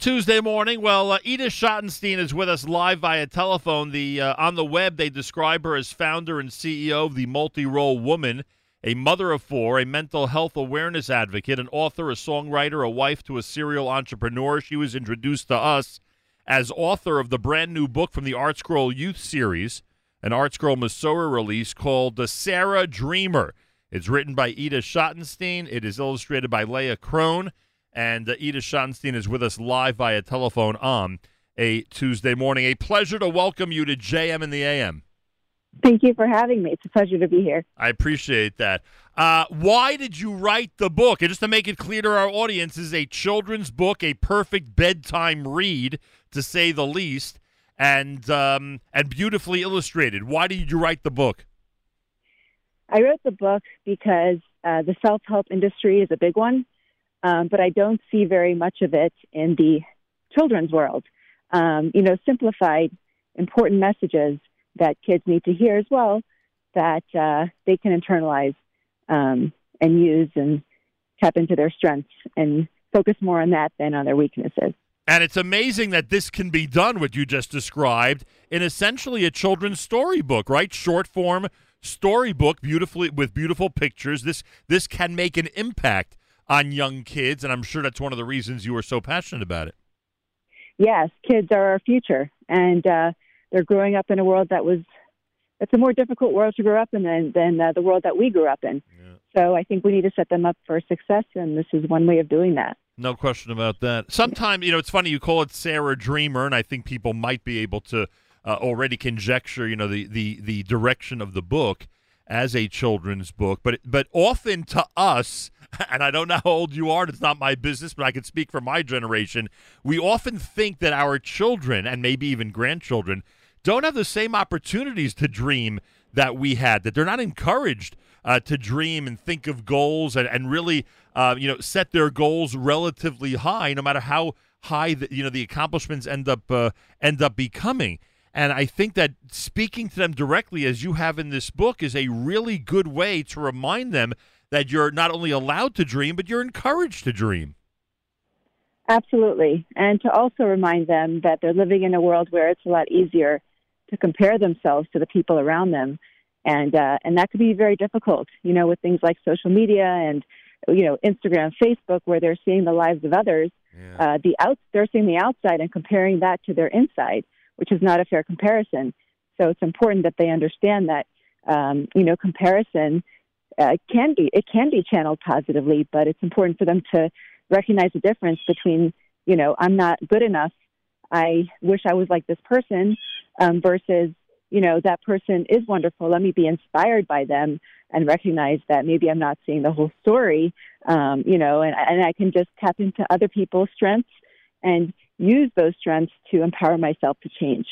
Tuesday morning. Well, uh, Edith Schottenstein is with us live via telephone. The uh, on the web they describe her as founder and CEO of the Multi-Role Woman, a mother of four, a mental health awareness advocate, an author, a songwriter, a wife to a serial entrepreneur. She was introduced to us as author of the brand new book from the Art Scroll Youth Series, an Art Scroll Mesorah release called The Sarah Dreamer. It's written by Edith Schottenstein. It is illustrated by Leah Crone. And uh, Edith Schottenstein is with us live via telephone on a Tuesday morning. A pleasure to welcome you to JM in the AM. Thank you for having me. It's a pleasure to be here. I appreciate that. Uh, why did you write the book? And just to make it clear to our audience, is a children's book, a perfect bedtime read, to say the least, and um, and beautifully illustrated. Why did you write the book? I wrote the book because uh, the self help industry is a big one um, but I don't see very much of it in the children's world. Um, you know, simplified, important messages that kids need to hear as well that uh, they can internalize um, and use and tap into their strengths and focus more on that than on their weaknesses. And it's amazing that this can be done, what you just described, in essentially a children's storybook, right? Short form storybook, beautifully with beautiful pictures. This this can make an impact on young kids, and I'm sure that's one of the reasons you are so passionate about it. Yes, kids are our future, and uh, they're growing up in a world that was it's a more difficult world to grow up in than, than uh, the world that we grew up in. Yeah. So I think we need to set them up for success, and this is one way of doing that. No question about that. Sometimes, you know, it's funny you call it Sarah Dreamer, and I think people might be able to uh, already conjecture, you know, the, the, the direction of the book as a children's book. But but often to us, and I don't know how old you are, it's not my business, but I can speak for my generation. We often think that our children and maybe even grandchildren don't have the same opportunities to dream that we had, that they're not encouraged uh, to dream and think of goals and, and really, uh, you know, set their goals relatively high, no matter how high the, you know the accomplishments end up uh, end up becoming. And I think that speaking to them directly, as you have in this book, is a really good way to remind them that you're not only allowed to dream, but you're encouraged to dream. Absolutely. And to also remind them that they're living in a world where it's a lot easier to compare themselves to the people around them. And, uh, and that could be very difficult, you know, with things like social media and, you know, Instagram, Facebook, where they're seeing the lives of others. Yeah. Uh, the out, they're seeing the outside and comparing that to their inside, which is not a fair comparison. So it's important that they understand that, um, you know, comparison uh, can be it can be channeled positively, but it's important for them to recognize the difference between you know I'm not good enough. I wish I was like this person um, versus you know that person is wonderful. Let me be inspired by them and recognize that maybe I'm not seeing the whole story. Um, you know, and, and I can just tap into other people's strengths and use those strengths to empower myself to change.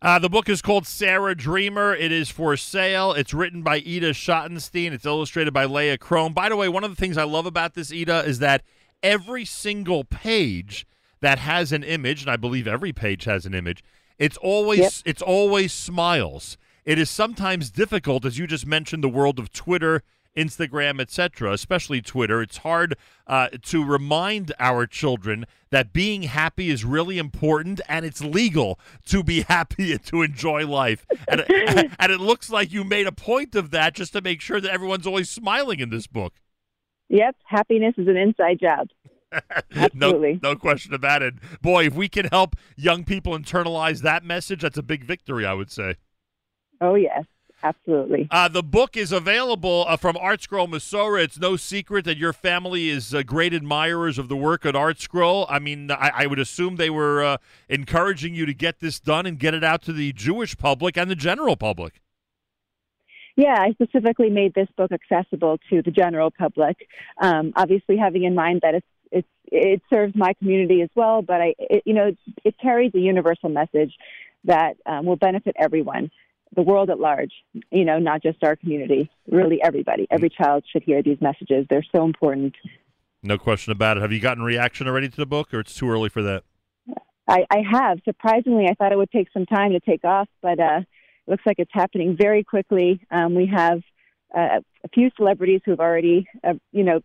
Uh, the book is called Sarah Dreamer. It is for sale. It's written by Ida Schottenstein. It's illustrated by Leah Crone. By the way, one of the things I love about this, Ida, is that every single page that has an image, and I believe every page has an image, it's always yep. it's always smiles. It is sometimes difficult, as you just mentioned, the world of Twitter Instagram, etc., especially Twitter, it's hard uh, to remind our children that being happy is really important and it's legal to be happy and to enjoy life. And, and it looks like you made a point of that just to make sure that everyone's always smiling in this book. Yep, happiness is an inside job. Absolutely. no, no question about it. Boy, if we can help young people internalize that message, that's a big victory, I would say. Oh, yes. Absolutely. Uh, the book is available uh, from Art Scroll. It's no secret that your family is uh, great admirers of the work at Art Scroll. I mean, I, I would assume they were uh, encouraging you to get this done and get it out to the Jewish public and the general public. Yeah, I specifically made this book accessible to the general public. Um, obviously, having in mind that it's it's it serves my community as well, but I it, you know it carries a universal message that um, will benefit everyone the world at large, you know, not just our community, really everybody. Every child should hear these messages. They're so important. No question about it. Have you gotten reaction already to the book, or it's too early for that? I, I have. Surprisingly, I thought it would take some time to take off, but uh, it looks like it's happening very quickly. Um, we have uh, a few celebrities who have already, uh, you know,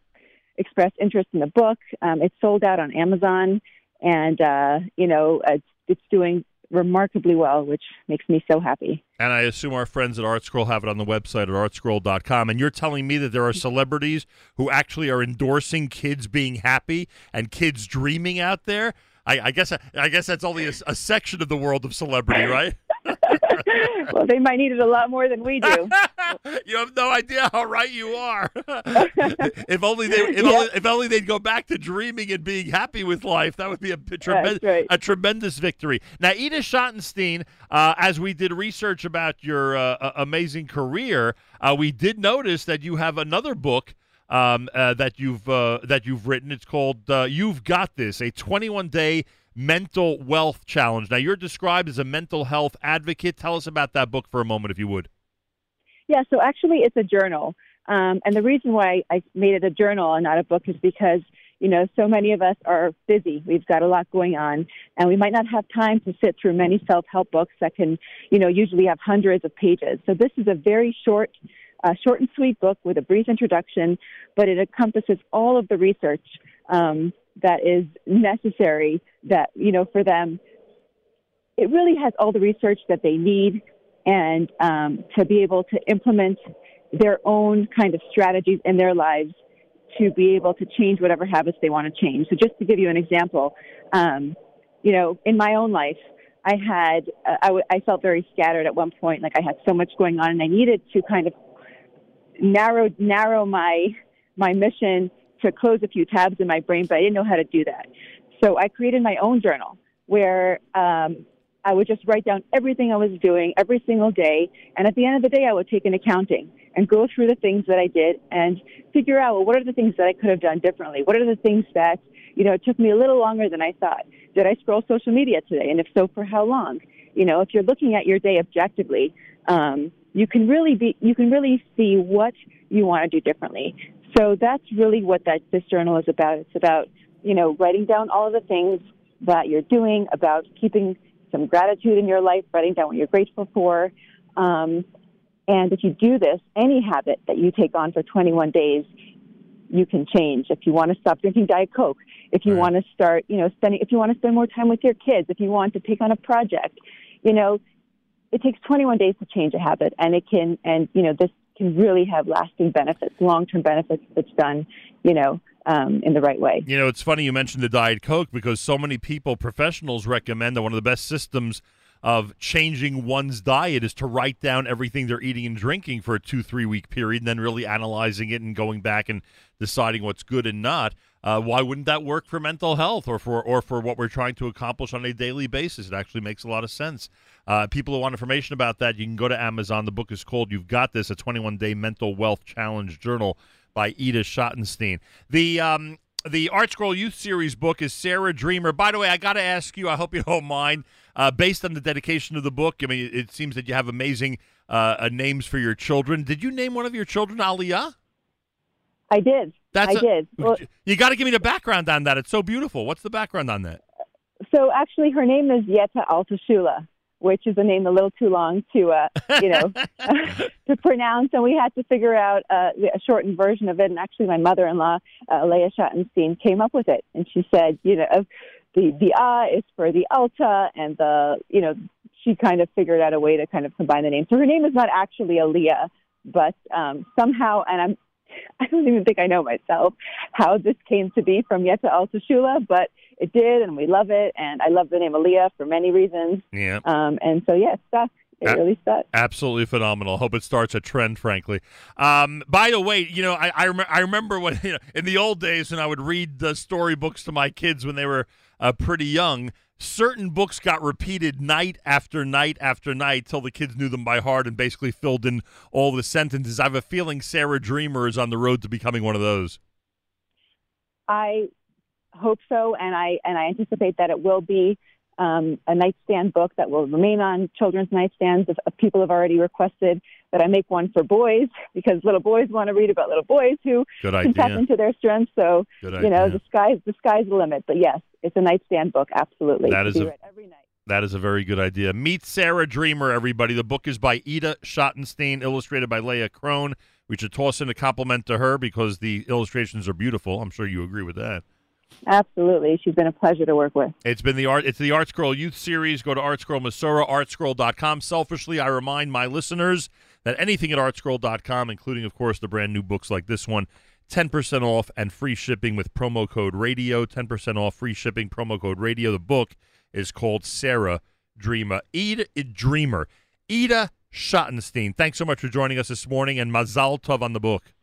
expressed interest in the book. Um, it's sold out on Amazon and uh, you know it's, it's doing remarkably well, which makes me so happy. And I assume our friends at ArtScroll have it on the website at artscroll.com. And you're telling me that there are celebrities who actually are endorsing kids being happy and kids dreaming out there. I, I guess I guess that's only a, a section of the world of celebrity, right? well, they might need it a lot more than we do. you have no idea how right you are. if only they, if, yeah. only, if only they'd go back to dreaming and being happy with life, that would be a, a, right. a tremendous victory. Now, Edith Schottenstein, uh, as we did research about your uh, amazing career, uh, we did notice that you have another book. Um, uh, that you've uh, that you've written. It's called uh, "You've Got This," a 21 day mental wealth challenge. Now, you're described as a mental health advocate. Tell us about that book for a moment, if you would. Yeah, so actually, it's a journal. Um, and the reason why I made it a journal and not a book is because, you know, so many of us are busy. We've got a lot going on, and we might not have time to sit through many self help books that can, you know, usually have hundreds of pages. So this is a very short, uh, short and sweet book with a brief introduction, but it encompasses all of the research um, that is necessary that, you know, for them. It really has all the research that they need and um, to be able to implement their own kind of strategies in their lives to be able to change whatever habits they want to change. So, just to give you an example, um, you know, in my own life, I had uh, I, w- I felt very scattered at one point. Like I had so much going on, and I needed to kind of narrow narrow my my mission to close a few tabs in my brain, but I didn't know how to do that. So I created my own journal where um, I would just write down everything I was doing every single day. And at the end of the day, I would take an accounting and go through the things that I did and figure out, well, what are the things that I could have done differently? What are the things that, you know, it took me a little longer than I thought? Did I scroll social media today? And if so, for how long? You know, if you're looking at your day objectively, um, you can really be, you can really see what you want to do differently. So that's really what that this journal is about. It's about you know writing down all of the things that you're doing, about keeping some gratitude in your life, writing down what you're grateful for. Um, and if you do this, any habit that you take on for 21 days, you can change. If you want to stop drinking Diet Coke, if you right. want to start, you know, spending, if you want to spend more time with your kids, if you want to take on a project, you know, it takes 21 days to change a habit, and it can, and you know, this can really have lasting benefits, long term benefits if it's done, you know, um, in the right way. You know, it's funny you mentioned the Diet Coke because so many people, professionals, recommend that one of the best systems of changing one's diet is to write down everything they're eating and drinking for a two, three week period and then really analyzing it and going back and deciding what's good and not. Uh, why wouldn't that work for mental health or for or for what we're trying to accomplish on a daily basis? It actually makes a lot of sense. Uh, people who want information about that, you can go to Amazon. The book is called "You've Got This: A 21 Day Mental Wealth Challenge Journal" by Edith Schottenstein. The um, the Art Scroll Youth Series book is Sarah Dreamer. By the way, I got to ask you. I hope you don't mind. Uh, based on the dedication of the book, I mean, it seems that you have amazing uh, uh names for your children. Did you name one of your children Aliyah? I did. That's I a, did. Well, you got to give me the background on that. It's so beautiful. What's the background on that? So actually, her name is Yetta Altashula, which is a name a little too long to, uh, you know, to pronounce, and we had to figure out uh, a shortened version of it. And actually, my mother-in-law, uh, Leah Schottenstein, came up with it, and she said, you know, the the ah is for the Alta, and the you know, she kind of figured out a way to kind of combine the names. So her name is not actually Aliyah, but um, somehow, and I'm I don't even think I know myself how this came to be from Yetta Altashula, but it did, and we love it. And I love the name Aliyah for many reasons. Yeah. Um, and so, yeah, stuck. It really. Absolutely phenomenal. Hope it starts a trend, frankly. Um, by the way, you know, I I, rem- I remember when you know, in the old days when I would read the storybooks to my kids when they were uh, pretty young certain books got repeated night after night after night till the kids knew them by heart and basically filled in all the sentences. I have a feeling Sarah Dreamer is on the road to becoming one of those. I hope so, and I and I anticipate that it will be um, a nightstand book that will remain on children's nightstands. If, if, people have already requested that I make one for boys because little boys want to read about little boys who Good can tap into their strengths. So Good you know, idea. the sky's the sky's the limit. But yes, it's a nightstand book. Absolutely, that is a, every night. That is a very good idea. Meet Sarah Dreamer, everybody. The book is by Ida Schottenstein, illustrated by Leah Crone. We should toss in a compliment to her because the illustrations are beautiful. I'm sure you agree with that. Absolutely. She's been a pleasure to work with. It's been the art it's the Art Scroll Youth Series. Go to Artscroll Mesorah, artscroll.com. Selfishly, I remind my listeners that anything at artscroll.com, including of course the brand new books like this one, 10% off and free shipping with promo code radio. 10% off free shipping, promo code radio. The book is called Sarah Dreamer. Ida Dreamer. Ida Schottenstein. Thanks so much for joining us this morning and Mazal Tov on the book.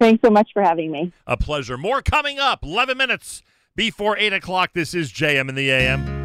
Thanks so much for having me. A pleasure. More coming up. 11 minutes before 8 o'clock. This is JM in the AM.